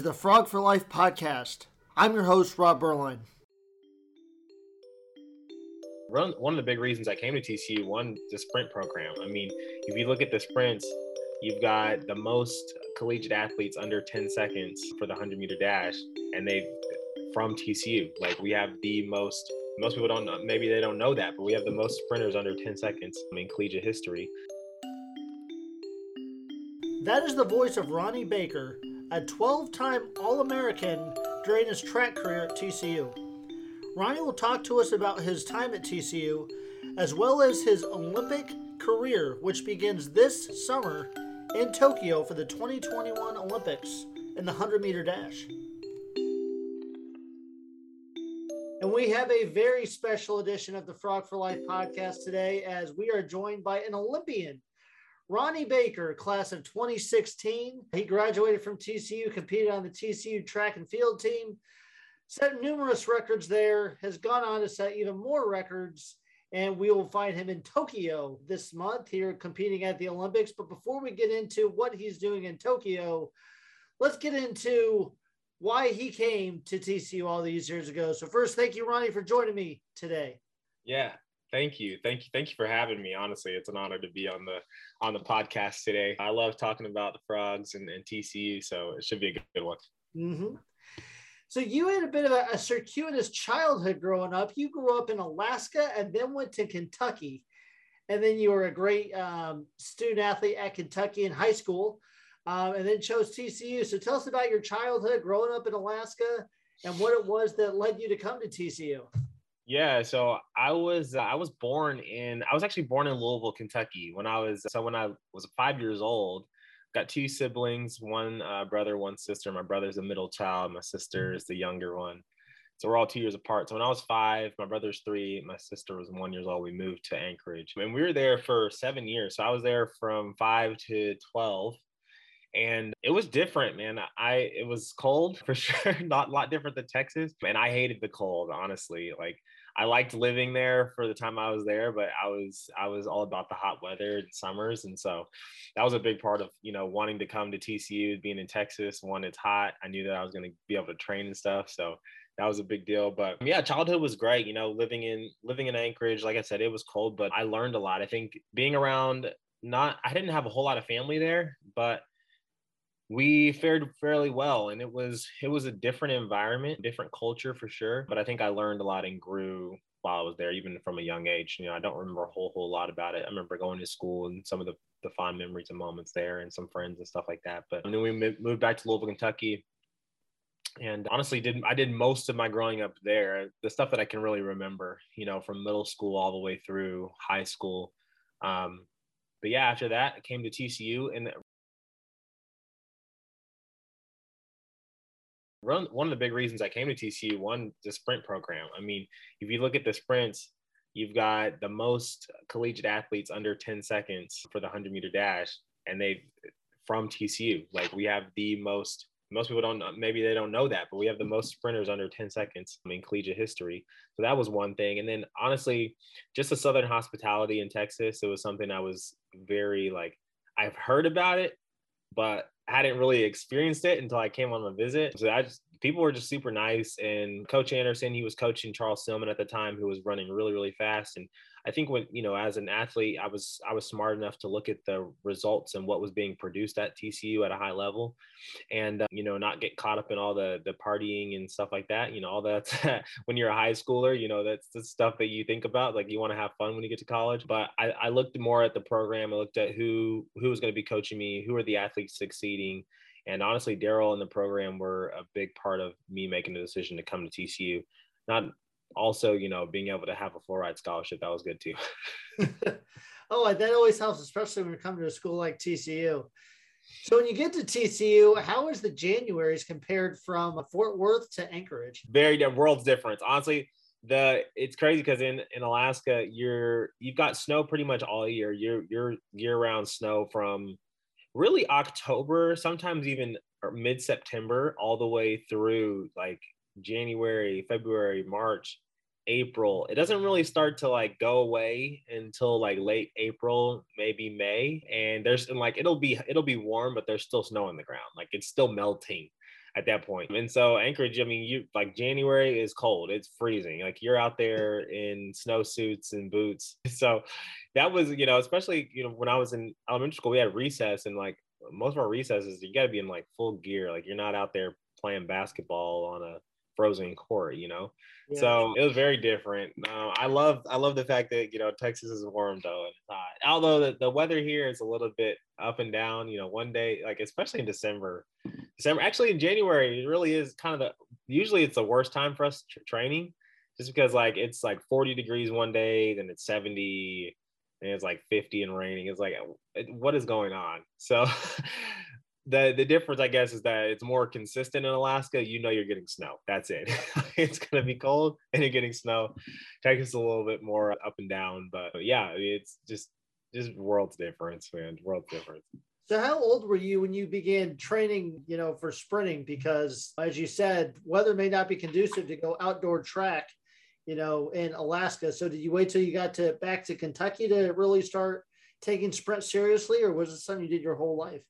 Is the Frog for Life podcast. I'm your host, Rob Berline. One of the big reasons I came to TCU, one, the sprint program. I mean, if you look at the sprints, you've got the most collegiate athletes under 10 seconds for the 100 meter dash, and they from TCU. Like we have the most. Most people don't know, maybe they don't know that, but we have the most sprinters under 10 seconds in collegiate history. That is the voice of Ronnie Baker, a 12 time All American during his track career at TCU. Ronnie will talk to us about his time at TCU as well as his Olympic career, which begins this summer in Tokyo for the 2021 Olympics in the 100 meter dash. And we have a very special edition of the Frog for Life podcast today as we are joined by an Olympian Ronnie Baker, class of 2016. He graduated from TCU, competed on the TCU track and field team, set numerous records there, has gone on to set even more records. And we will find him in Tokyo this month here competing at the Olympics. But before we get into what he's doing in Tokyo, let's get into why he came to TCU all these years ago. So, first, thank you, Ronnie, for joining me today. Yeah, Thank you. Thank you. Thank you for having me. Honestly, it's an honor to be on the on the podcast today. I love talking about the frogs and, and TCU, so it should be a good, good one. Mm-hmm. So you had a bit of a, a, circuitous childhood growing up. You grew up in Alaska and then went to Kentucky, and then you were a great um, student athlete at Kentucky in high school, um, and then chose TCU. So tell us about your childhood growing up in Alaska and what it was that led you to come to TCU. Yeah, so I was I was born in I was actually born in Louisville, Kentucky. When I was so when I was five years old, got two siblings, one uh, brother, one sister. My brother's the middle child, my sister is the younger one. So we're all two years apart. So when I was five, my brother's three, my sister was one years old. We moved to Anchorage, and we were there for seven years. So I was there from five to twelve, and it was different man i it was cold for sure not a lot different than texas and i hated the cold honestly like I liked living there for the time I was there, but I was I was all about the hot weather and summers, and so that was a big part of you know wanting to come to TCU, being in Texas. One, it's hot. I knew that I was going to be able to train and stuff, so that was a big deal. But yeah, childhood was great. You know, living in living in Anchorage, like I said, it was cold, but I learned a lot. I think being around not I didn't have a whole lot of family there, but we fared fairly well and it was it was a different environment different culture for sure but i think i learned a lot and grew while i was there even from a young age you know i don't remember a whole whole lot about it. I remember going to school and some of the, the fond memories and moments there and some friends and stuff like that but then we moved back to louisville kentucky and honestly did i did most of my growing up there the stuff that i can really remember you know from middle school all the way through high school um, but yeah after that i came to tcu and one of the big reasons I came to TCU, one, the sprint program. I mean, if you look at the sprints, you've got the most collegiate athletes under 10 seconds for the 100 meter dash, and they from TCU. Like we have the most. Most people don't know, maybe they don't know that, but we have the most sprinters under 10 seconds in collegiate history. So that was one thing. And then honestly, just the Southern hospitality in Texas, it was something I was very like I've heard about it, but hadn't really experienced it until I came on a visit. So I just people were just super nice. And Coach Anderson, he was coaching Charles Silmon at the time, who was running really, really fast. And I think when you know, as an athlete, I was I was smart enough to look at the results and what was being produced at TCU at a high level, and uh, you know, not get caught up in all the the partying and stuff like that. You know, all that when you're a high schooler, you know, that's the stuff that you think about. Like you want to have fun when you get to college. But I, I looked more at the program. I looked at who who was going to be coaching me, who are the athletes succeeding and honestly, Darryl and the program were a big part of me making the decision to come to TCU. Not also, you know, being able to have a full ride scholarship, that was good too. oh, that always helps, especially when you come to a school like TCU. So when you get to TCU, how is the Januaries compared from Fort Worth to Anchorage? Very. World's difference. Honestly, the it's crazy because in in Alaska, you're you've got snow pretty much all year. You're you're year round snow from really October, sometimes even er, mid September, all the way through like January, February, March. April. It doesn't really start to like go away until like late April, maybe May. And there's and like it'll be it'll be warm, but there's still snow on the ground. Like it's still melting at that point. And so Anchorage, I mean, you like January is cold. It's freezing. Like you're out there in snowsuits and boots. So that was, you know, especially, you know, when I was in elementary school, we had recess and like most of our recesses, you got to be in like full gear. Like you're not out there playing basketball on a frozen court, you know? Yeah. So it was very different. Uh, I love I love the fact that you know Texas is warm though and it's hot. Although the, the weather here is a little bit up and down. You know, one day like especially in December, December actually in January it really is kind of the usually it's the worst time for us training, just because like it's like 40 degrees one day, then it's 70, and it's like 50 and raining. It's like what is going on? So the the difference, I guess, is that it's more consistent in Alaska. You know, you're getting snow. That's it. it's gonna be cold, and you're getting snow. Texas a little bit more up and down, but yeah, it's just just world's difference, man. World's difference. So, how old were you when you began training? You know, for sprinting, because as you said, weather may not be conducive to go outdoor track. You know, in Alaska. So, did you wait till you got to back to Kentucky to really start taking sprint seriously, or was it something you did your whole life?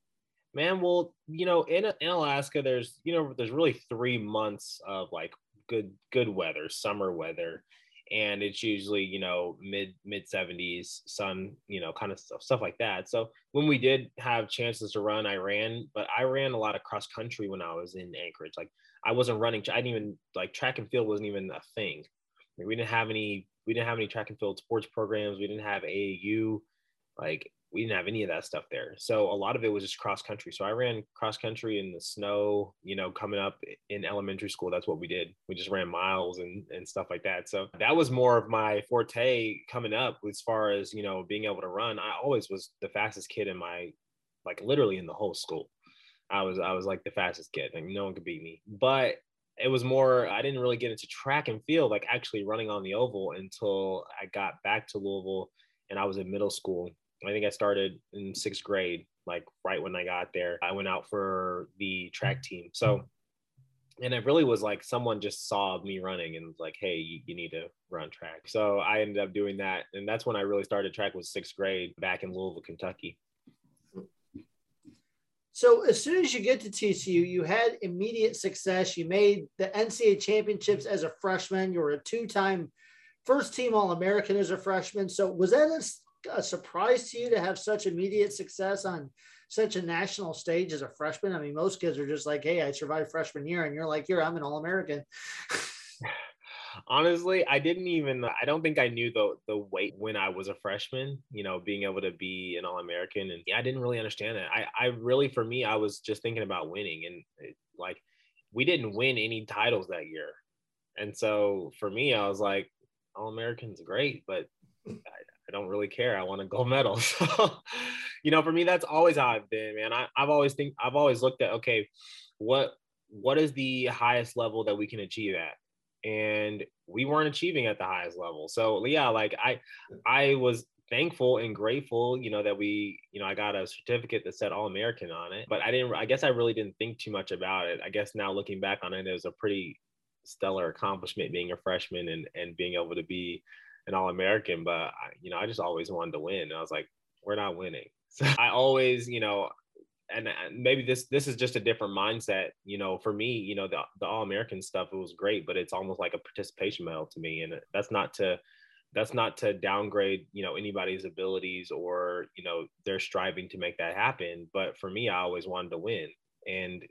Man, well, you know, in in Alaska, there's you know, there's really three months of like good good weather, summer weather, and it's usually you know mid mid 70s, sun, you know, kind of stuff stuff like that. So when we did have chances to run, I ran, but I ran a lot of cross country when I was in Anchorage. Like I wasn't running, I didn't even like track and field wasn't even a thing. We didn't have any we didn't have any track and field sports programs. We didn't have AAU. Like we didn't have any of that stuff there. So a lot of it was just cross country. So I ran cross country in the snow, you know, coming up in elementary school. That's what we did. We just ran miles and, and stuff like that. So that was more of my forte coming up as far as, you know, being able to run. I always was the fastest kid in my, like literally in the whole school. I was, I was like the fastest kid. Like no one could beat me. But it was more, I didn't really get into track and field, like actually running on the oval until I got back to Louisville and I was in middle school I think I started in sixth grade, like right when I got there. I went out for the track team. So, and it really was like someone just saw me running and was like, hey, you, you need to run track. So I ended up doing that. And that's when I really started track was sixth grade back in Louisville, Kentucky. So as soon as you get to TCU, you had immediate success. You made the NCAA championships as a freshman. You were a two-time first team All American as a freshman. So was that a surprise to you to have such immediate success on such a national stage as a freshman? I mean, most kids are just like, "Hey, I survived freshman year," and you're like, "Here, I'm an All American." Honestly, I didn't even. I don't think I knew the the weight when I was a freshman. You know, being able to be an All American, and I didn't really understand it. I I really, for me, I was just thinking about winning, and it, like we didn't win any titles that year, and so for me, I was like, All American's great, but I, I don't really care. I want a gold medal. So, you know, for me, that's always how I've been, man. I, I've always think I've always looked at okay, what what is the highest level that we can achieve at? And we weren't achieving at the highest level. So yeah, like I I was thankful and grateful, you know, that we, you know, I got a certificate that said All American on it. But I didn't I guess I really didn't think too much about it. I guess now looking back on it, it was a pretty stellar accomplishment being a freshman and and being able to be an All American, but you know, I just always wanted to win. And I was like, we're not winning. So I always, you know, and maybe this this is just a different mindset. You know, for me, you know, the the All American stuff it was great, but it's almost like a participation medal to me, and that's not to that's not to downgrade you know anybody's abilities or you know they're striving to make that happen but for me i always wanted to win and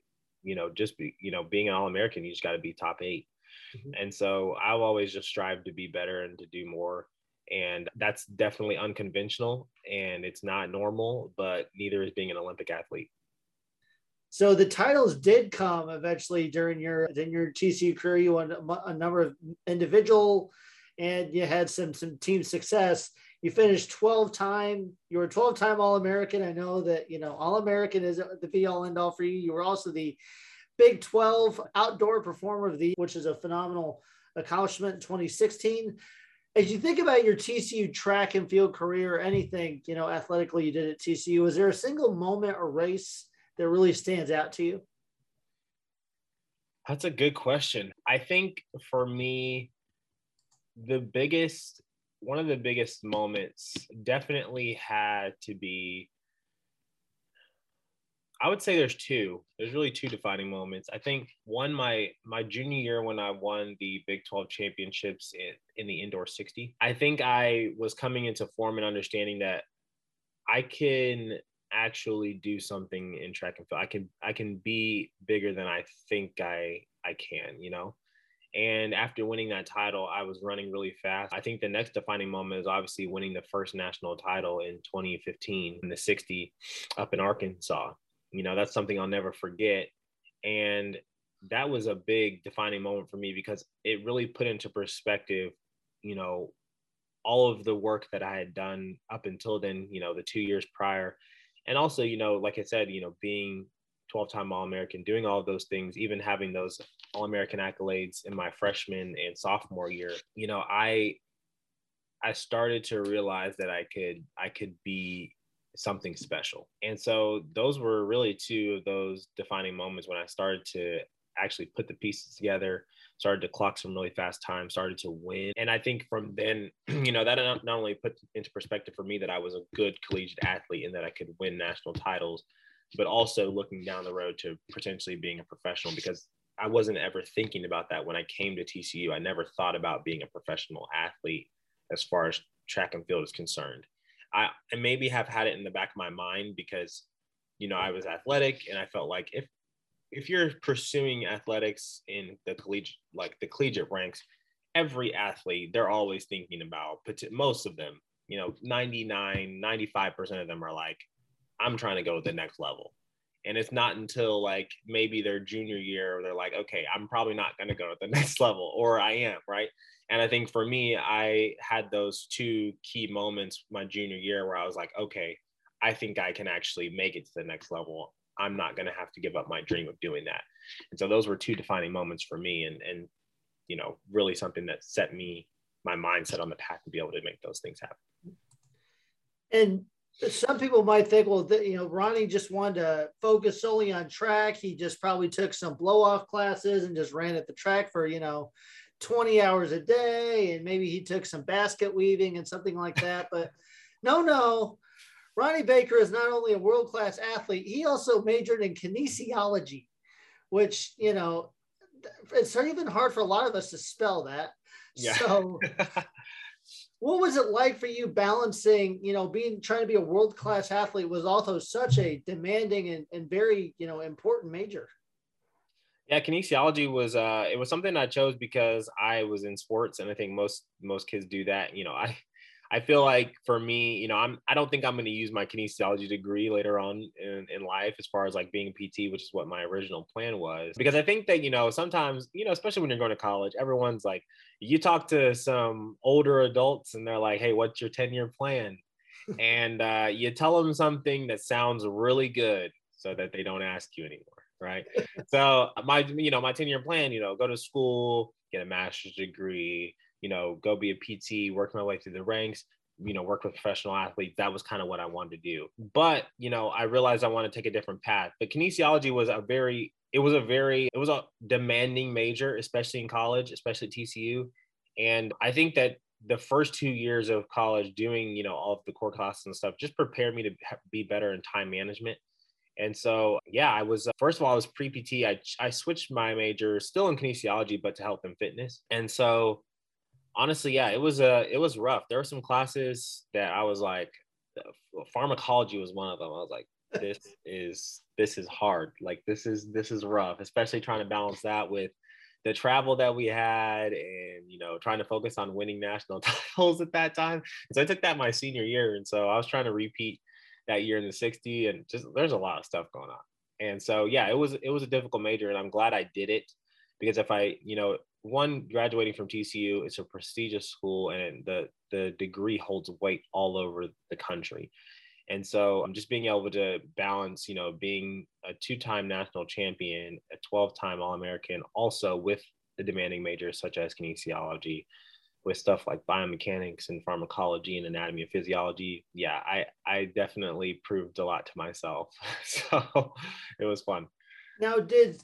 you know just be you know being an all-american you just got to be top eight Mm-hmm. And so I've always just strived to be better and to do more. And that's definitely unconventional and it's not normal, but neither is being an Olympic athlete. So the titles did come eventually during your in your TCU career. You won a number of individual, and you had some some team success. You finished 12 time. You were 12 time All American. I know that you know All American is the be all end all for you. You were also the Big 12 Outdoor Performer of the Year, which is a phenomenal accomplishment in 2016. As you think about your TCU track and field career, anything you know athletically you did at TCU, is there a single moment or race that really stands out to you? That's a good question. I think for me, the biggest one of the biggest moments definitely had to be I would say there's two. There's really two defining moments. I think one my my junior year when I won the Big 12 championships in, in the indoor 60. I think I was coming into form and understanding that I can actually do something in track and field. I can I can be bigger than I think I I can, you know. And after winning that title, I was running really fast. I think the next defining moment is obviously winning the first national title in 2015 in the 60 up in Arkansas. You know, that's something I'll never forget. And that was a big defining moment for me because it really put into perspective, you know, all of the work that I had done up until then, you know, the two years prior. And also, you know, like I said, you know, being 12 time All American, doing all of those things, even having those All American accolades in my freshman and sophomore year, you know, I I started to realize that I could I could be something special. And so those were really two of those defining moments when I started to actually put the pieces together, started to clock some really fast time, started to win. And I think from then, you know, that not, not only put into perspective for me that I was a good collegiate athlete and that I could win national titles, but also looking down the road to potentially being a professional because I wasn't ever thinking about that when I came to TCU. I never thought about being a professional athlete as far as track and field is concerned. I, I maybe have had it in the back of my mind because, you know, I was athletic and I felt like if if you're pursuing athletics in the collegiate like the collegiate ranks, every athlete they're always thinking about most of them, you know, 99, 95% of them are like, I'm trying to go to the next level. And it's not until like maybe their junior year, they're like, okay, I'm probably not going to go to the next level, or I am, right? And I think for me, I had those two key moments my junior year where I was like, okay, I think I can actually make it to the next level. I'm not going to have to give up my dream of doing that. And so those were two defining moments for me and, and, you know, really something that set me, my mindset on the path to be able to make those things happen. And some people might think, well, you know, Ronnie just wanted to focus solely on track. He just probably took some blow off classes and just ran at the track for, you know, 20 hours a day and maybe he took some basket weaving and something like that. But no, no. Ronnie Baker is not only a world class athlete, he also majored in kinesiology, which, you know, it's even hard for a lot of us to spell that. Yeah. So, what was it like for you balancing, you know, being trying to be a world class athlete was also such a demanding and, and very, you know, important major? Yeah, kinesiology was uh it was something I chose because I was in sports and I think most most kids do that. You know, I I feel like for me, you know, I'm I don't think I'm going to use my kinesiology degree later on in, in life as far as like being a PT, which is what my original plan was. Because I think that, you know, sometimes, you know, especially when you're going to college, everyone's like, you talk to some older adults and they're like, hey, what's your 10 year plan? and uh, you tell them something that sounds really good so that they don't ask you anymore right? so my, you know, my 10 year plan, you know, go to school, get a master's degree, you know, go be a PT, work my way through the ranks, you know, work with professional athletes. That was kind of what I wanted to do. But, you know, I realized I want to take a different path. But kinesiology was a very, it was a very, it was a demanding major, especially in college, especially TCU. And I think that the first two years of college doing, you know, all of the core classes and stuff just prepared me to be better in time management and so, yeah, I was, uh, first of all, I was pre PT. I, I switched my major still in kinesiology, but to health and fitness. And so, honestly, yeah, it was, uh, it was rough. There were some classes that I was like, pharmacology was one of them. I was like, this is, this is hard. Like, this is, this is rough, especially trying to balance that with, the travel that we had and you know trying to focus on winning national titles at that time so i took that my senior year and so i was trying to repeat that year in the 60 and just there's a lot of stuff going on and so yeah it was it was a difficult major and i'm glad i did it because if i you know one graduating from tcu it's a prestigious school and the the degree holds weight all over the country and so i'm just being able to balance you know being a two-time national champion a 12-time all-american also with the demanding majors such as kinesiology with stuff like biomechanics and pharmacology and anatomy and physiology, yeah, I I definitely proved a lot to myself. so it was fun. Now, did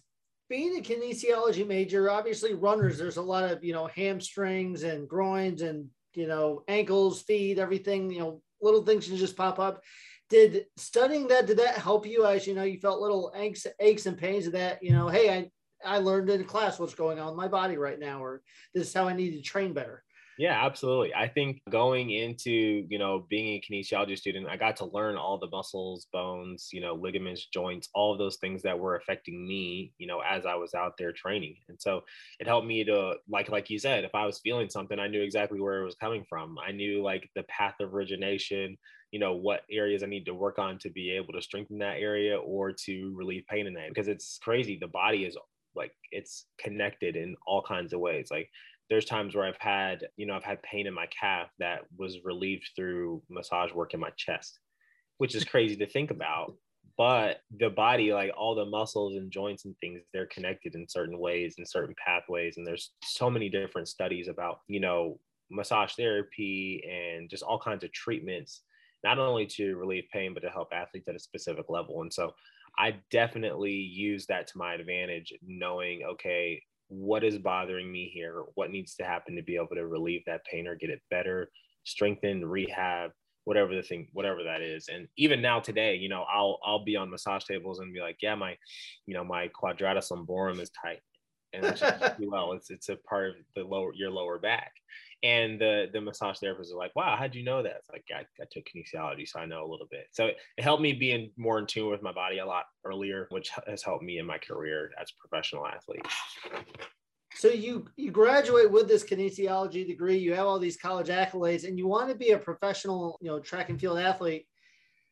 being a kinesiology major, obviously runners, there's a lot of, you know, hamstrings and groins and, you know, ankles, feet, everything, you know, little things can just pop up. Did studying that, did that help you as, you know, you felt little aches, aches and pains of that, you know, hey, I, I learned in class what's going on in my body right now, or this is how I need to train better. Yeah, absolutely. I think going into, you know, being a kinesiology student, I got to learn all the muscles, bones, you know, ligaments, joints, all of those things that were affecting me, you know, as I was out there training. And so it helped me to like like you said, if I was feeling something, I knew exactly where it was coming from. I knew like the path of origination, you know, what areas I need to work on to be able to strengthen that area or to relieve pain in that because it's crazy. The body is like it's connected in all kinds of ways. Like there's times where I've had, you know, I've had pain in my calf that was relieved through massage work in my chest, which is crazy to think about. But the body, like all the muscles and joints and things, they're connected in certain ways and certain pathways. And there's so many different studies about, you know, massage therapy and just all kinds of treatments, not only to relieve pain, but to help athletes at a specific level. And so I definitely use that to my advantage, knowing, okay, what is bothering me here? What needs to happen to be able to relieve that pain or get it better, strengthen, rehab, whatever the thing, whatever that is. And even now today, you know, I'll I'll be on massage tables and be like, yeah, my, you know, my quadratus lumborum is tight. And well, it's it's a part of the lower your lower back. And the the massage therapist is like, wow, how'd you know that? It's like I, I took kinesiology, so I know a little bit. So it, it helped me be in more in tune with my body a lot earlier, which has helped me in my career as a professional athlete. So you you graduate with this kinesiology degree, you have all these college accolades, and you want to be a professional, you know, track and field athlete.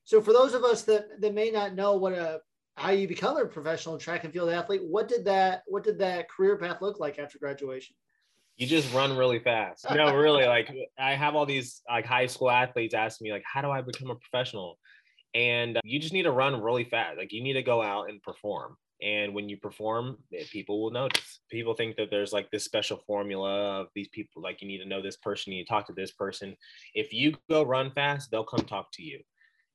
So for those of us that that may not know what a how you become a professional track and field athlete, what did that what did that career path look like after graduation? You just run really fast. No, really like I have all these like high school athletes ask me like, how do I become a professional? And uh, you just need to run really fast. Like you need to go out and perform. And when you perform, eh, people will notice. People think that there's like this special formula of these people, like you need to know this person, you need to talk to this person. If you go run fast, they'll come talk to you.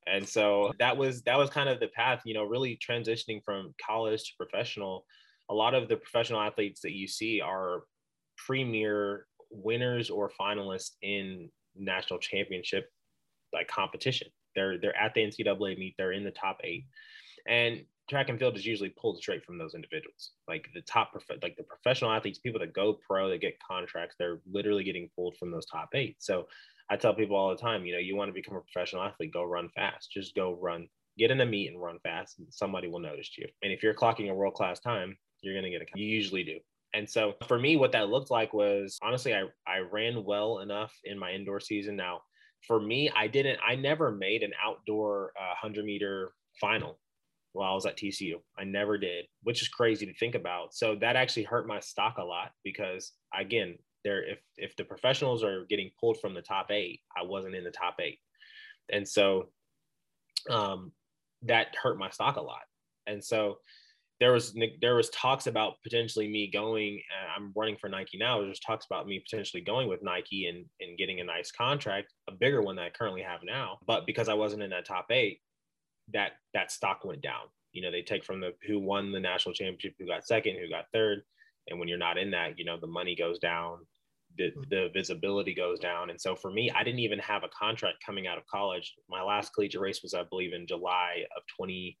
And so that was that was kind of the path, you know, really transitioning from college to professional. A lot of the professional athletes that you see are premier winners or finalists in national championship like competition. They're they're at the NCAA meet. They're in the top eight, and track and field is usually pulled straight from those individuals. Like the top, prof- like the professional athletes, people that go pro, that get contracts, they're literally getting pulled from those top eight. So I tell people all the time, you know, you want to become a professional athlete, go run fast. Just go run, get in a meet and run fast. And somebody will notice you. And if you're clocking a world class time, you're going to get a. You usually do. And so for me, what that looked like was honestly, I, I ran well enough in my indoor season. Now, for me, I didn't, I never made an outdoor uh, 100 meter final while I was at TCU. I never did, which is crazy to think about. So that actually hurt my stock a lot because, again, there if if the professionals are getting pulled from the top eight, I wasn't in the top eight, and so um, that hurt my stock a lot. And so there was there was talks about potentially me going. Uh, I'm running for Nike now. There's talks about me potentially going with Nike and and getting a nice contract, a bigger one that I currently have now. But because I wasn't in that top eight, that that stock went down. You know, they take from the who won the national championship, who got second, who got third, and when you're not in that, you know, the money goes down, the the visibility goes down. And so for me, I didn't even have a contract coming out of college. My last collegiate race was, I believe, in July of 20,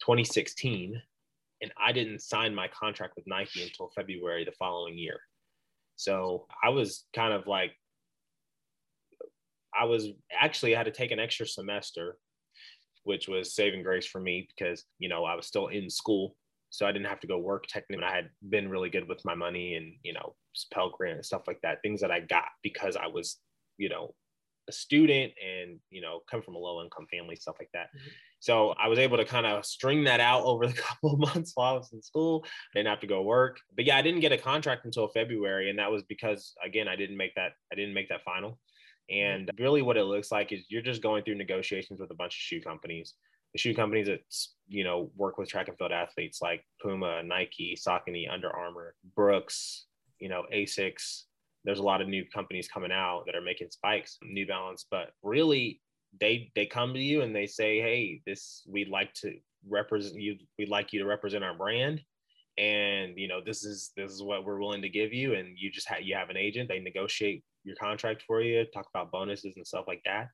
2016 and I didn't sign my contract with Nike until February the following year. So I was kind of like, I was actually I had to take an extra semester, which was saving grace for me because you know I was still in school, so I didn't have to go work technically. I had been really good with my money and you know Pell Grant and stuff like that, things that I got because I was you know a student and you know come from a low income family, stuff like that. Mm-hmm. So I was able to kind of string that out over the couple of months while I was in school. I didn't have to go work. But yeah, I didn't get a contract until February. And that was because again, I didn't make that, I didn't make that final. Mm-hmm. And really what it looks like is you're just going through negotiations with a bunch of shoe companies. The shoe companies that you know work with track and field athletes like Puma, Nike, Saucony, Under Armour, Brooks, you know, Asics. There's a lot of new companies coming out that are making spikes, New Balance, but really they they come to you and they say, "Hey, this we'd like to represent you. We'd like you to represent our brand." and you know this is this is what we're willing to give you and you just have you have an agent they negotiate your contract for you talk about bonuses and stuff like that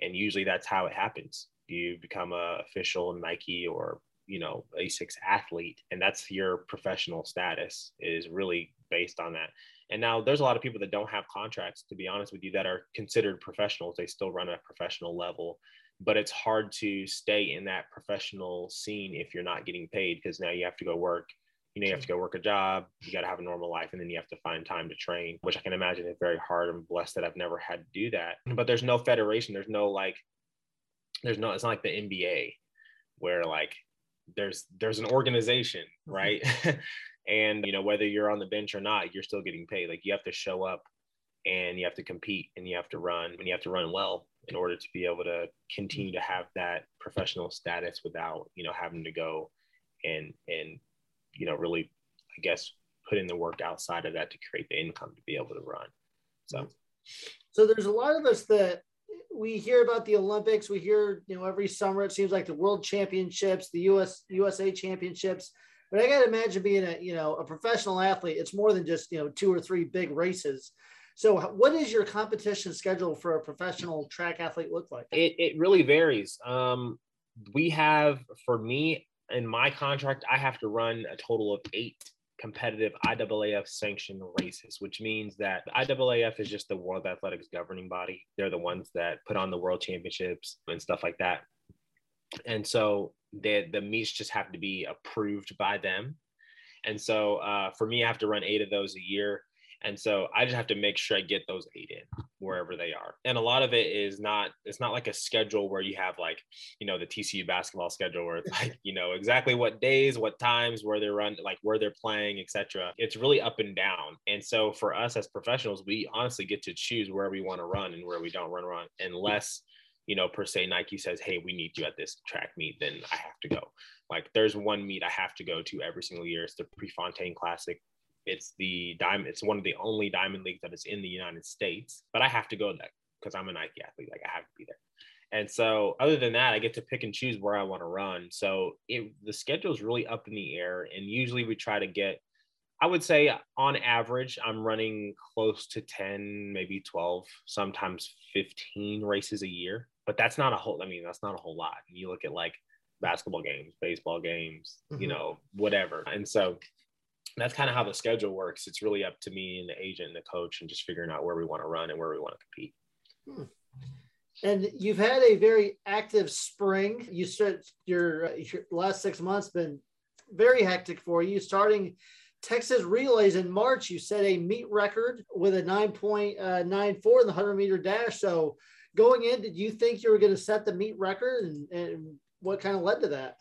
and usually that's how it happens you become a official nike or you know asics athlete and that's your professional status is really based on that and now there's a lot of people that don't have contracts to be honest with you that are considered professionals. They still run at a professional level but it's hard to stay in that professional scene if you're not getting paid because now you have to go work. You know you have to go work a job you got to have a normal life and then you have to find time to train which i can imagine is very hard. I'm blessed that i've never had to do that. But there's no federation there's no like there's no it's not like the nba where like there's there's an organization mm-hmm. right? And you know whether you're on the bench or not you're still getting paid. Like you have to show up and you have to compete and you have to run and you have to run well in order to be able to continue to have that professional status without you know having to go and and you know really i guess put in the work outside of that to create the income to be able to run. So. So there's a lot of us that we hear about the olympics we hear you know every summer it seems like the world championships the us usa championships but i got to imagine being a you know a professional athlete it's more than just you know two or three big races so, what is your competition schedule for a professional track athlete look like? It, it really varies. Um, we have, for me, in my contract, I have to run a total of eight competitive IAAF sanctioned races, which means that IAAF is just the World Athletics governing body. They're the ones that put on the world championships and stuff like that. And so the, the meets just have to be approved by them. And so uh, for me, I have to run eight of those a year. And so I just have to make sure I get those eight in wherever they are. And a lot of it is not, it's not like a schedule where you have like, you know, the TCU basketball schedule where it's like, you know, exactly what days, what times, where they're run, like where they're playing, etc. It's really up and down. And so for us as professionals, we honestly get to choose where we want to run and where we don't run run unless, you know, per se Nike says, hey, we need you at this track meet, then I have to go. Like there's one meet I have to go to every single year. It's the Prefontaine Classic it's the diamond. It's one of the only diamond leagues that is in the United States. But I have to go there because I'm a Nike athlete. Like I have to be there. And so, other than that, I get to pick and choose where I want to run. So it, the schedule is really up in the air. And usually, we try to get. I would say on average, I'm running close to 10, maybe 12, sometimes 15 races a year. But that's not a whole, I mean, that's not a whole lot. You look at like basketball games, baseball games, mm-hmm. you know, whatever. And so that's kind of how the schedule works. It's really up to me and the agent and the coach and just figuring out where we want to run and where we want to compete. Hmm. And you've had a very active spring. You said your, your last six months been very hectic for you. Starting Texas relays in March, you set a meet record with a 9.94 uh, in the 100 meter dash. So going in, did you think you were going to set the meet record, and, and what kind of led to that?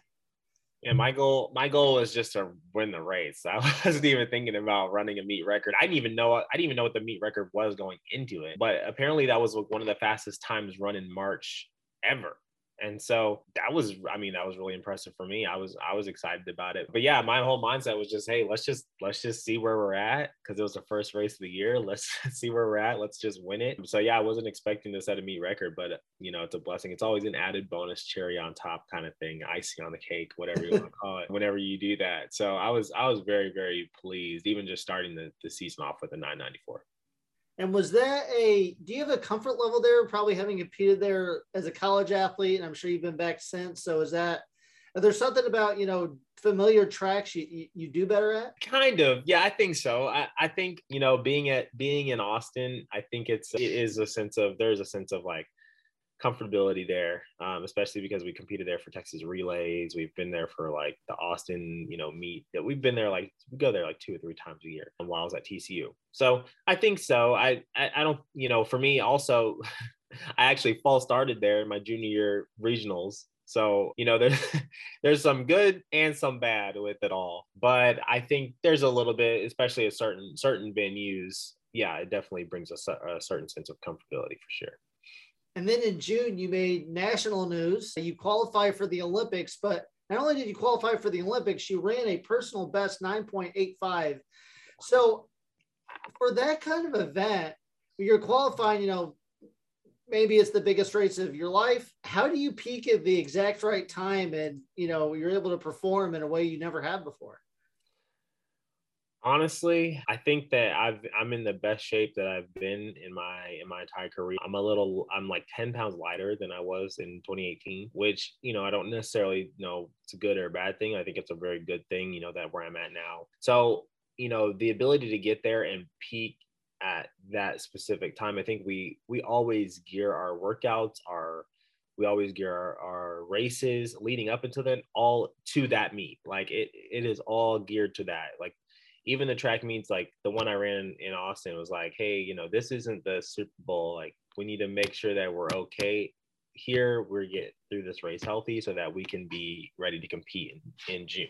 And my goal, my goal was just to win the race. I wasn't even thinking about running a meet record. I didn't even know I didn't even know what the meet record was going into it. But apparently that was one of the fastest times run in March ever and so that was i mean that was really impressive for me. I was i was excited about it. But yeah my whole mindset was just hey let's just let's just see where we're at because it was the first race of the year. Let's see where we're at. Let's just win it. So yeah i wasn't expecting to set a meet record but you know it's a blessing. It's always an added bonus cherry on top kind of thing icing on the cake whatever you want to call it whenever you do that. So i was i was very very pleased even just starting the, the season off with a 994 and was that a, do you have a comfort level there, probably having competed there as a college athlete? And I'm sure you've been back since. So is that, are there something about, you know, familiar tracks you, you, you do better at? Kind of. Yeah, I think so. I, I think, you know, being at, being in Austin, I think it's, it is a sense of, there's a sense of like, comfortability there, um, especially because we competed there for Texas relays. We've been there for like the Austin, you know, meet that we've been there like we go there like two or three times a year and while I was at TCU. So I think so. I I, I don't, you know, for me also, I actually fall started there in my junior year regionals. So, you know, there's there's some good and some bad with it all. But I think there's a little bit, especially a certain certain venues, yeah, it definitely brings a, a certain sense of comfortability for sure. And then in June, you made national news. You qualified for the Olympics, but not only did you qualify for the Olympics, you ran a personal best 9.85. So for that kind of event, you're qualifying, you know, maybe it's the biggest race of your life. How do you peak at the exact right time and, you know, you're able to perform in a way you never have before? Honestly, I think that I've I'm in the best shape that I've been in my in my entire career. I'm a little I'm like 10 pounds lighter than I was in 2018, which you know I don't necessarily know it's a good or a bad thing. I think it's a very good thing, you know, that where I'm at now. So you know the ability to get there and peak at that specific time. I think we we always gear our workouts, our we always gear our, our, races leading up until then all to that meet. Like it it is all geared to that. Like even the track meets, like the one I ran in Austin was like, hey, you know, this isn't the Super Bowl. Like we need to make sure that we're okay here. We're get through this race healthy so that we can be ready to compete in, in June.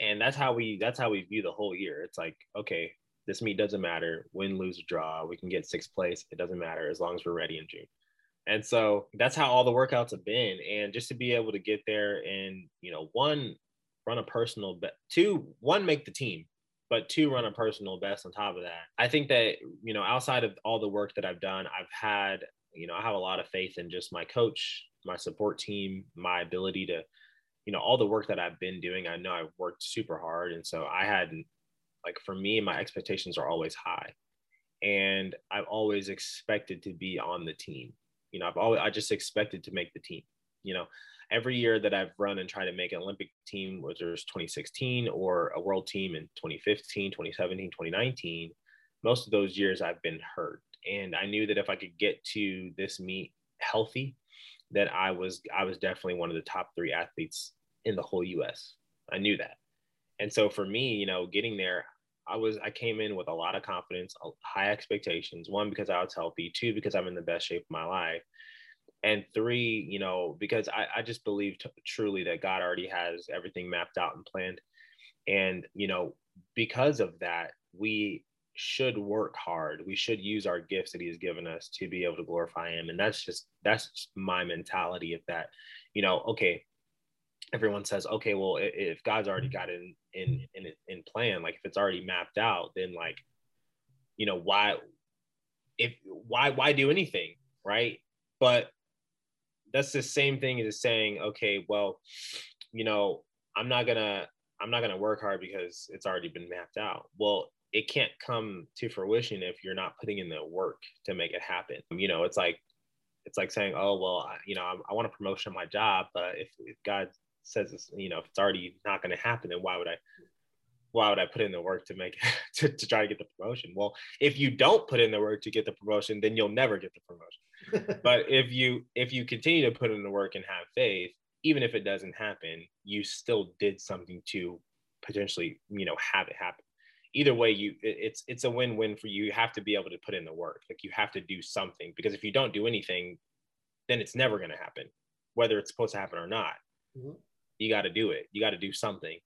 And that's how we that's how we view the whole year. It's like, okay, this meet doesn't matter, win, lose, draw. We can get sixth place. It doesn't matter as long as we're ready in June. And so that's how all the workouts have been. And just to be able to get there and, you know, one, run a personal bet, two, one, make the team, but two, run a personal best on top of that. I think that, you know, outside of all the work that I've done, I've had, you know, I have a lot of faith in just my coach, my support team, my ability to, you know, all the work that I've been doing. I know I've worked super hard. And so I had, like, for me, my expectations are always high. And I've always expected to be on the team you know, I've always I just expected to make the team. You know, every year that I've run and tried to make an Olympic team, whether it's 2016 or a world team in 2015, 2017, 2019, most of those years I've been hurt. And I knew that if I could get to this meet healthy, that I was I was definitely one of the top three athletes in the whole US. I knew that. And so for me, you know, getting there, I was I came in with a lot of confidence, high expectations. One because I was healthy. Two because I'm in the best shape of my life. And three, you know, because I, I just believe t- truly that God already has everything mapped out and planned. And, you know, because of that, we should work hard. We should use our gifts that He has given us to be able to glorify Him. And that's just, that's just my mentality of that, you know, okay, everyone says, okay, well, if God's already got it in in in in plan, like if it's already mapped out, then like, you know, why if why why do anything, right? But that's the same thing as saying, okay, well, you know, I'm not gonna I'm not gonna work hard because it's already been mapped out. Well, it can't come to fruition if you're not putting in the work to make it happen. You know, it's like it's like saying, oh well, I, you know, I, I want a promotion at my job, but if, if God says it's, you know, if it's already not going to happen, then why would I, why would I put in the work to make to, to try to get the promotion? Well, if you don't put in the work to get the promotion, then you'll never get the promotion. but if you if you continue to put in the work and have faith, even if it doesn't happen, you still did something to potentially, you know, have it happen. Either way, you it's it's a win-win for you. You have to be able to put in the work. Like you have to do something because if you don't do anything, then it's never going to happen, whether it's supposed to happen or not. Mm-hmm you got to do it you got to do something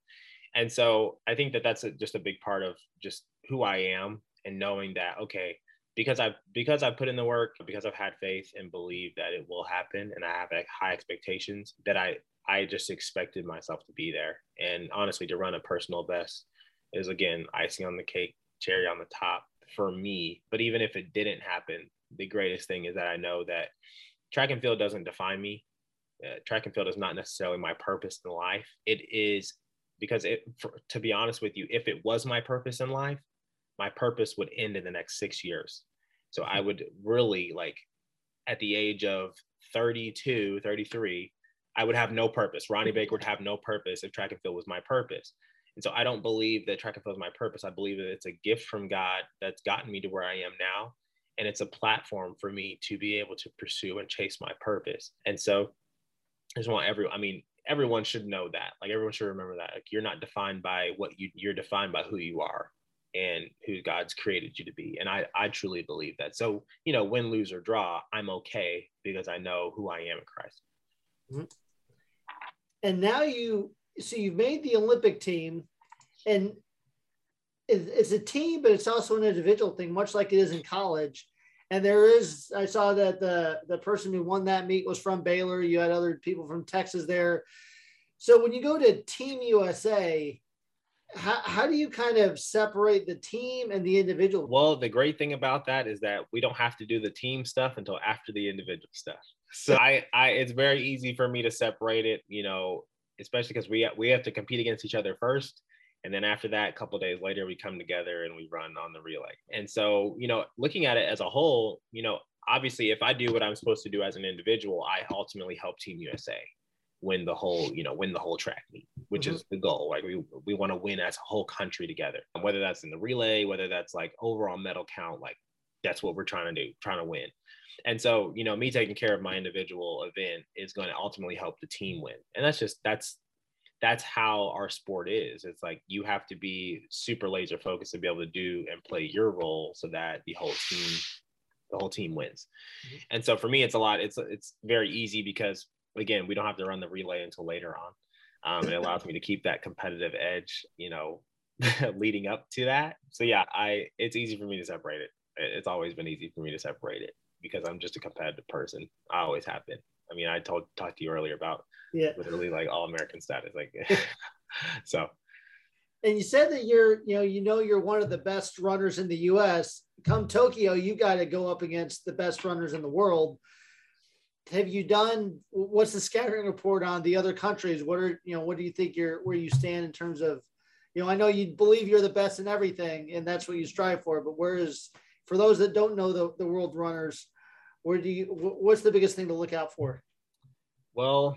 and so i think that that's a, just a big part of just who i am and knowing that okay because i've because i've put in the work because i've had faith and believe that it will happen and i have like, high expectations that i i just expected myself to be there. And honestly to run a personal best is again icing on the cake cherry on the top for me. But even if it didn't happen the greatest thing is that i know that track and field doesn't define me. Uh, track and field is not necessarily my purpose in life. It is because it, for, to be honest with you, if it was my purpose in life, my purpose would end in the next six years. So I would really like at the age of 32, 33, I would have no purpose. Ronnie mm-hmm. Baker would have no purpose if track and field was my purpose. And so I don't believe that track and field is my purpose. I believe that it's a gift from God that's gotten me to where I am now. And it's a platform for me to be able to pursue and chase my purpose. And so I just want everyone, I mean, everyone should know that. Like everyone should remember that. Like you're not defined by what you you're defined by who you are and who God's created you to be. And I I truly believe that. So, you know, win, lose, or draw, I'm okay because I know who I am in Christ. Mm-hmm. And now you so you've made the Olympic team and it's a team, but it's also an individual thing, much like it is in college. And there is, I saw that the the person who won that meet was from Baylor. You had other people from Texas there. So when you go to Team USA, how, how do you kind of separate the team and the individual? Well, the great thing about that is that we don't have to do the team stuff until after the individual stuff. So I, I it's very easy for me to separate it, you know, especially because we we have to compete against each other first, And then after that, a couple days later, we come together and we run on the relay. And so, you know, looking at it as a whole, you know, obviously, if I do what I'm supposed to do as an individual, I ultimately help Team USA win the whole, you know, win the whole track meet, which mm-hmm. is the goal. Like we we want to win as a whole country together. Whether that's in the relay, whether that's like overall medal count, like that's what we're trying to do, trying to win. And so, you know, me taking care of my individual event is going to ultimately help the team win. And that's just that's that's how our sport is. It's like you have to be super laser focused to be able to do and play your role so that the whole team the whole team wins. Mm-hmm. And so for me it's a lot it's it's very easy because again, we don't have to run the relay until later on. Um, it allows me to keep that competitive edge, you know, leading up to that. So yeah, I it's easy for me to separate it. It's always been easy for me to separate it because I'm just a competitive person. I always have been. I mean, I told talked to you earlier about yeah, literally like all American status, like so. And you said that you're, you know, you know, you're one of the best runners in the U.S. Come Tokyo, you got to go up against the best runners in the world. Have you done? What's the scattering report on the other countries? What are you know? What do you think you're where you stand in terms of, you know, I know you believe you're the best in everything, and that's what you strive for. But where is for those that don't know the, the world runners, where do you what's the biggest thing to look out for? Well,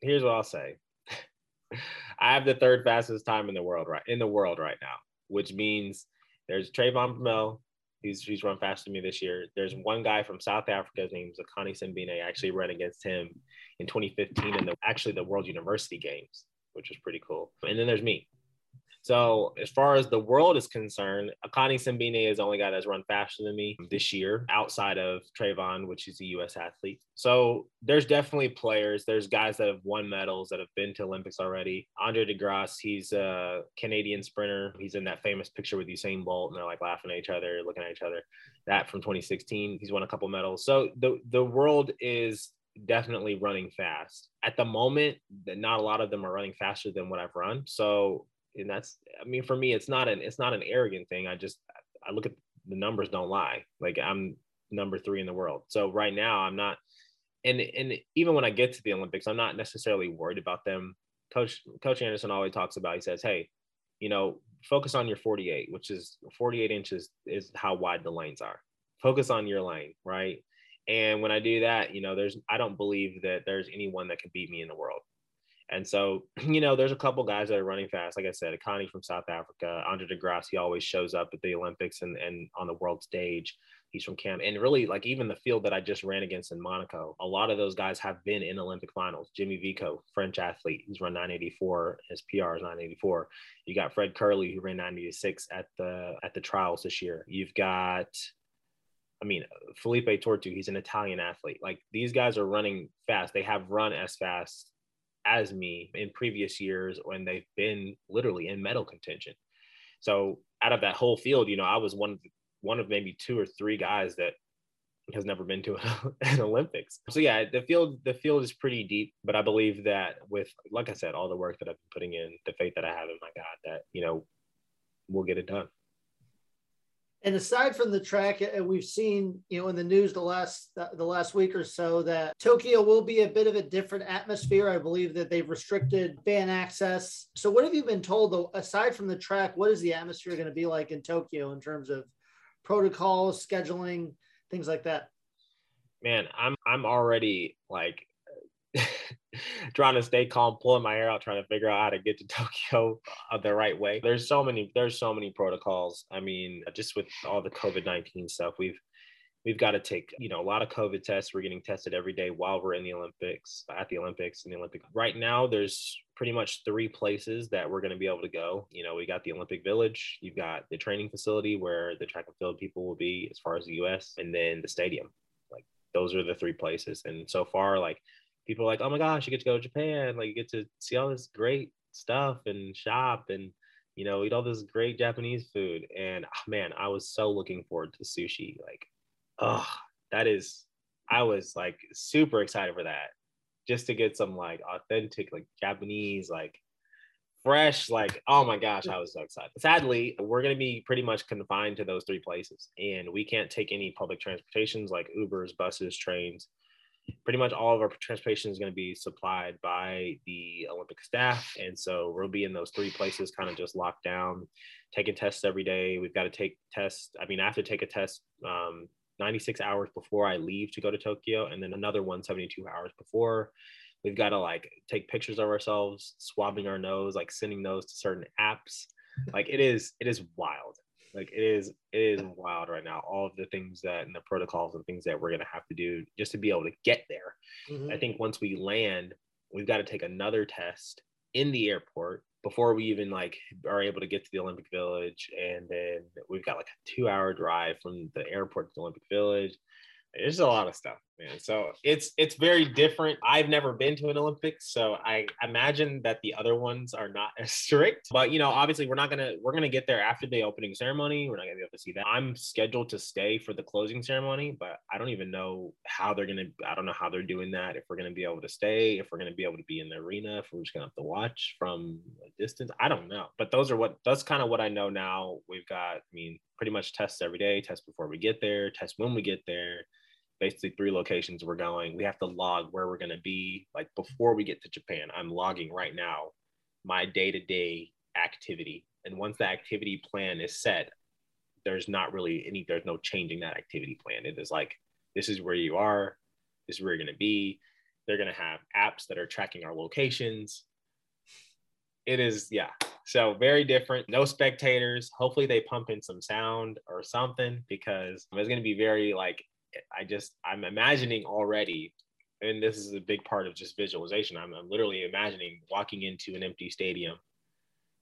here's what I'll say. I have the third fastest time in the world right in the world right now, which means there's Trayvon Bromell. He's, he's run faster than me this year. There's one guy from South Africa. His name is Akani Simbine. I actually ran against him in 2015 in the actually the World University Games, which was pretty cool. And then there's me. So as far as the world is concerned, Akani Simbine is the only guy that's run faster than me this year outside of Trayvon, which is a US athlete. So there's definitely players. There's guys that have won medals that have been to Olympics already. Andre DeGrasse, he's a Canadian sprinter. He's in that famous picture with Usain Bolt and they're like laughing at each other, looking at each other. That from 2016. He's won a couple medals. So the, the world is definitely running fast. At the moment, not a lot of them are running faster than what I've run. So and that's I mean for me it's not an it's not an arrogant thing. I just I look at the numbers don't lie. Like I'm number 3 in the world. So right now I'm not and and even when I get to the Olympics, I'm not necessarily worried about them. Coach Coach Anderson always talks about. He says, "Hey, you know, focus on your 48, which is 48 inches is how wide the lanes are. Focus on your lane, right? And when I do that, you know, there's I don't believe that there's anyone that can beat me in the world. And so, you know, there's a couple guys that are running fast. Like I said, Akani from South Africa, Andre De Grasse, he always shows up at the Olympics and, and on the world stage. He's from Cam. And really, like even the field that I just ran against in Monaco, a lot of those guys have been in Olympic finals. Jimmy Vicaut, French athlete, he's run 984. His PR is 984. You got Fred Kerley, who ran 986 at the at the trials this year. You've got I mean, Felipe Tortu, he's an Italian athlete. Like these guys are running fast. They have run as fast as me in previous years when they've been literally in medal contention. So out of that whole field, you know, I was one of one of maybe two or three guys that has never been to an Olympics. So yeah, the field the field is pretty deep, but I believe that with like I said, all the work that I've been putting in, the faith that I have in my God, that you know, we'll get it done. And aside from the track, uh, we've seen, you know, in the news the last the last week or so that Tokyo will be a bit of a different atmosphere. I believe that they've restricted fan access. So, what have you been told, though, aside from the track, what is the atmosphere going to be like in Tokyo in terms of protocols, scheduling, things like that? Man, I'm I'm already like trying to stay calm, pulling my hair out, trying to figure out how to get to Tokyo uh, the right way. There's so many, there's so many protocols. I mean, just with all the COVID nineteen stuff, we've we've got to take you know a lot of covid tests. We're getting tested every day while we're in the olympics at the olympics and the olympic. Right now there's pretty much three places that we're going to be able to go. You know we got the olympic village you've got the training facility where the track and field people will be as far as the us and then the stadium. Like those are the three places. And so far like people are like, oh my gosh, you get to go to Japan, like you get to see all this great stuff and shop and you know eat all this great Japanese food. And oh, man, I was so looking forward to sushi. Like, oh, that is, I was like super excited for that, just to get some like authentic like Japanese like fresh like oh my gosh i was so excited sadly we're going to be pretty much confined to those three places and we can't take any public transportations like ubers buses trains pretty much all of our transportation is going to be supplied by the Olympic staff. And so we'll be in those three places, kind of just locked down, taking tests every day. We've got to take tests. I mean, I have to take a test um, 96 hours before I leave to go to Tokyo, and then another one 72 hours before. We've got to like take pictures of ourselves, swabbing our nose, like sending those to certain apps. Like it is, it is wild. Like it is, it is wild right now. All of the things that and the protocols and things that we're gonna have to do just to be able to get there. Mm-hmm. I think once we land, we've got to take another test in the airport before we even like are able to get to the Olympic Village, and then we've got like a two-hour drive from the airport to the Olympic Village. There's a lot of stuff man. So it's it's very different. I've never been to an Olympics, so I imagine that the other ones are not as strict. But you know, obviously, we're not gonna we're gonna get there after the opening ceremony. We're not gonna be able to see that. I'm scheduled to stay for the closing ceremony, but I don't even know how they're gonna. I don't know how they're doing that. If we're gonna be able to stay, if we're gonna be able to be in the arena, if we're just gonna have to watch from a distance. I don't know. But those are what that's kind of what I know now. We've got. I mean, pretty much tests every day. Test before we get there. Test when we get there basically three locations we're going. We have to log where we're going to be. Like before we get to Japan, I'm logging right now my day to day activity. And once the activity plan is set, there's not really any, there's no changing that activity plan. It is like, this is where you are, this is where you're going to be. They're going to have apps that are tracking our locations. It is, yeah. So very different. No spectators. Hopefully they pump in some sound or something because it's going to be very like I just I'm imagining already, and this is a big part of just visualization. I'm, I'm literally imagining walking into an empty stadium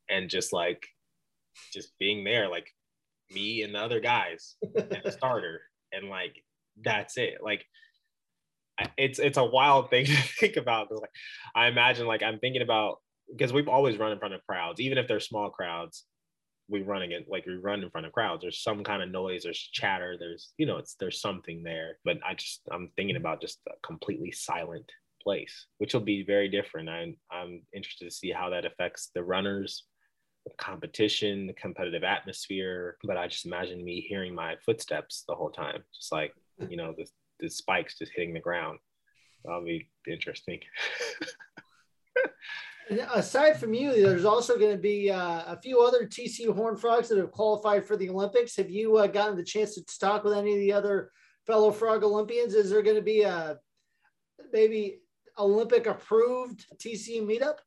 and just like just being there, like me and the other guys and the starter, and like that's it. Like it's it's a wild thing to think about like I imagine like I'm thinking about because we've always run in front of crowds, even if they're small crowds we run again like we run in front of crowds. There's some kind of noise there's chatter there's you know it's there's something there. But i just i'm thinking mm-hmm. about just a completely silent place which will be very different. I'm i'm interested to see how that affects the runners the competition the competitive atmosphere. But i just imagine me hearing my footsteps the whole time just like you know the, the spikes just hitting the ground. That'll be interesting aside from you, there's also going to be uh, a few other TCU Horn Frogs that have qualified for the Olympics. Have you uh, gotten the chance to talk with any of the other fellow Frog Olympians? Is there going to be a maybe Olympic approved TCU meetup?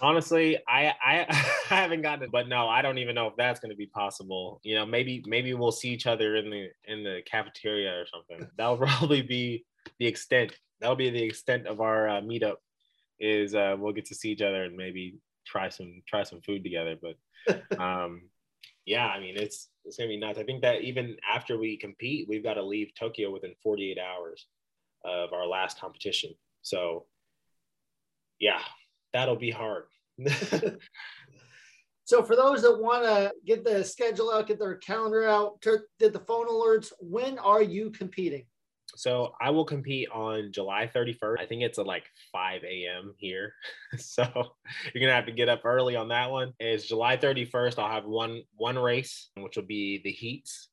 Honestly, I, I I haven't gotten it, but no, I don't even know if that's going to be possible. You know, maybe maybe we'll see each other in the in the cafeteria or something. That'll probably be the extent. That'll be the extent of our uh, meetup is uh, we'll get to see each other and maybe try some try some food together. But um, yeah, I mean it's it's gonna be nuts. I think that even after we compete, we've got to leave Tokyo within 48 hours of our last competition. So yeah, that'll be hard. so for those that want to get the schedule out, get their calendar out, did the phone alerts, when are you competing? So I will compete on July 31st. I think it's at like 5 a.m. here. so you're gonna have to get up early on that one. It's July 31st. I'll have one one race, which will be the heats.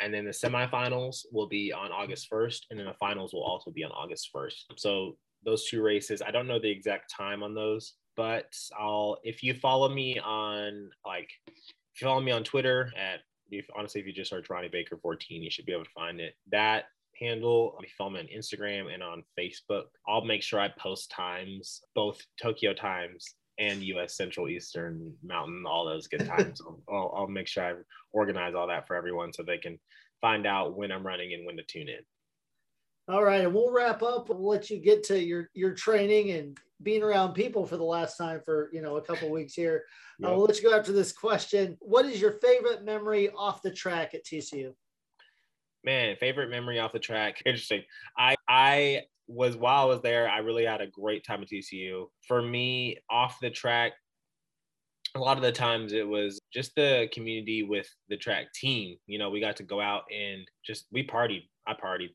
And then the semifinals will be on August 1st. And then the finals will also be on August 1st. So those two races, I don't know the exact time on those, but I'll if you follow me on like if you follow me on Twitter at if, honestly, if you just search Ronnie Baker 14, you should be able to find it. That handle. I'll film on Instagram and on Facebook. I'll make sure I post times, both Tokyo times and US Central Eastern Mountain, all those good times. I'll, I'll make sure I organize all that for everyone so they can find out when I'm running and when to tune in. All right, and we'll wrap up. We'll let you get to your your training and being around people for the last time for you know a couple weeks here. Yep. Uh, we'll let you go after this question. What is your favorite memory off the track at TCU? Man, favorite memory off the track. Interesting. I I was while I was there, I really had a great time at TCU. For me, off the track, a lot of the times it was just the community with the track team. You know, we got to go out and just we partied. I partied.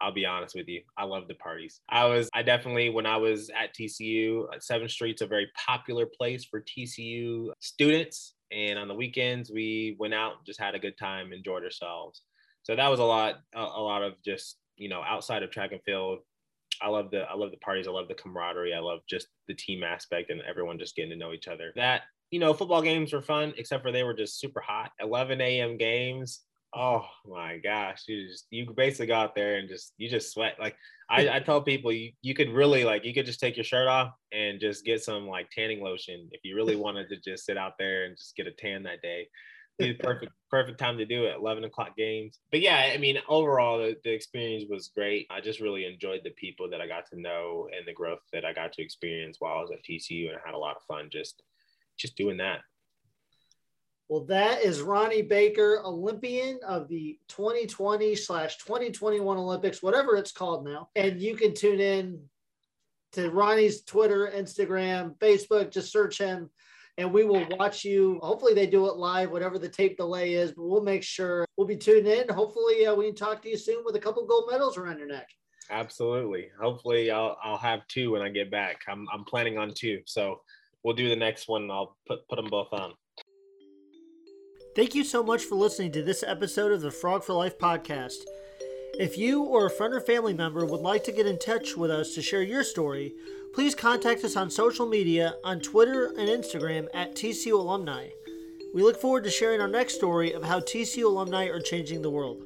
I'll be honest with you. I love the parties. I was, I definitely, when I was at TCU, 7th uh, Street's a very popular place for TCU students. And on the weekends, we went out, just had a good time, enjoyed ourselves so that was a lot a, a lot of just you know outside of track and field I love the I love the parties. I love the camaraderie. I love just the team aspect and everyone just getting to know each other. That you know, football games were fun, except for they were just super hot. 11 a.m. games. Oh my gosh, you just you basically go out there and just you just sweat. Like I, I tell people, you you could really like you could just take your shirt off and just get some like tanning lotion if you really wanted to just sit out there and just get a tan that day. The perfect perfect time to do it 11 o'clock games but yeah i mean overall the, the experience was great i just really enjoyed the people that i got to know and the growth that i got to experience while i was at tcu and i had a lot of fun just just doing that. Well, that is Ronnie Baker, Olympian of the 2020 slash 2021 Olympics, whatever it's called now. And you can tune in to Ronnie's Twitter, Instagram, Facebook. Just search him and we will watch you. Hopefully, they do it live, whatever the tape delay is, but we'll make sure we'll be tuned in. Hopefully, uh, we can talk to you soon with a couple gold medals around your neck. Absolutely. Hopefully, I'll, I'll have two when I get back. I'm, I'm planning on two. So we'll do the next one. I'll put put them both on. Thank you so much for listening to this episode of the Frog for Life podcast. If you or a friend or family member would like to get in touch with us to share your story, please contact us on social media on Twitter and Instagram at TCU Alumni. We look forward to sharing our next story of how TCU alumni are changing the world.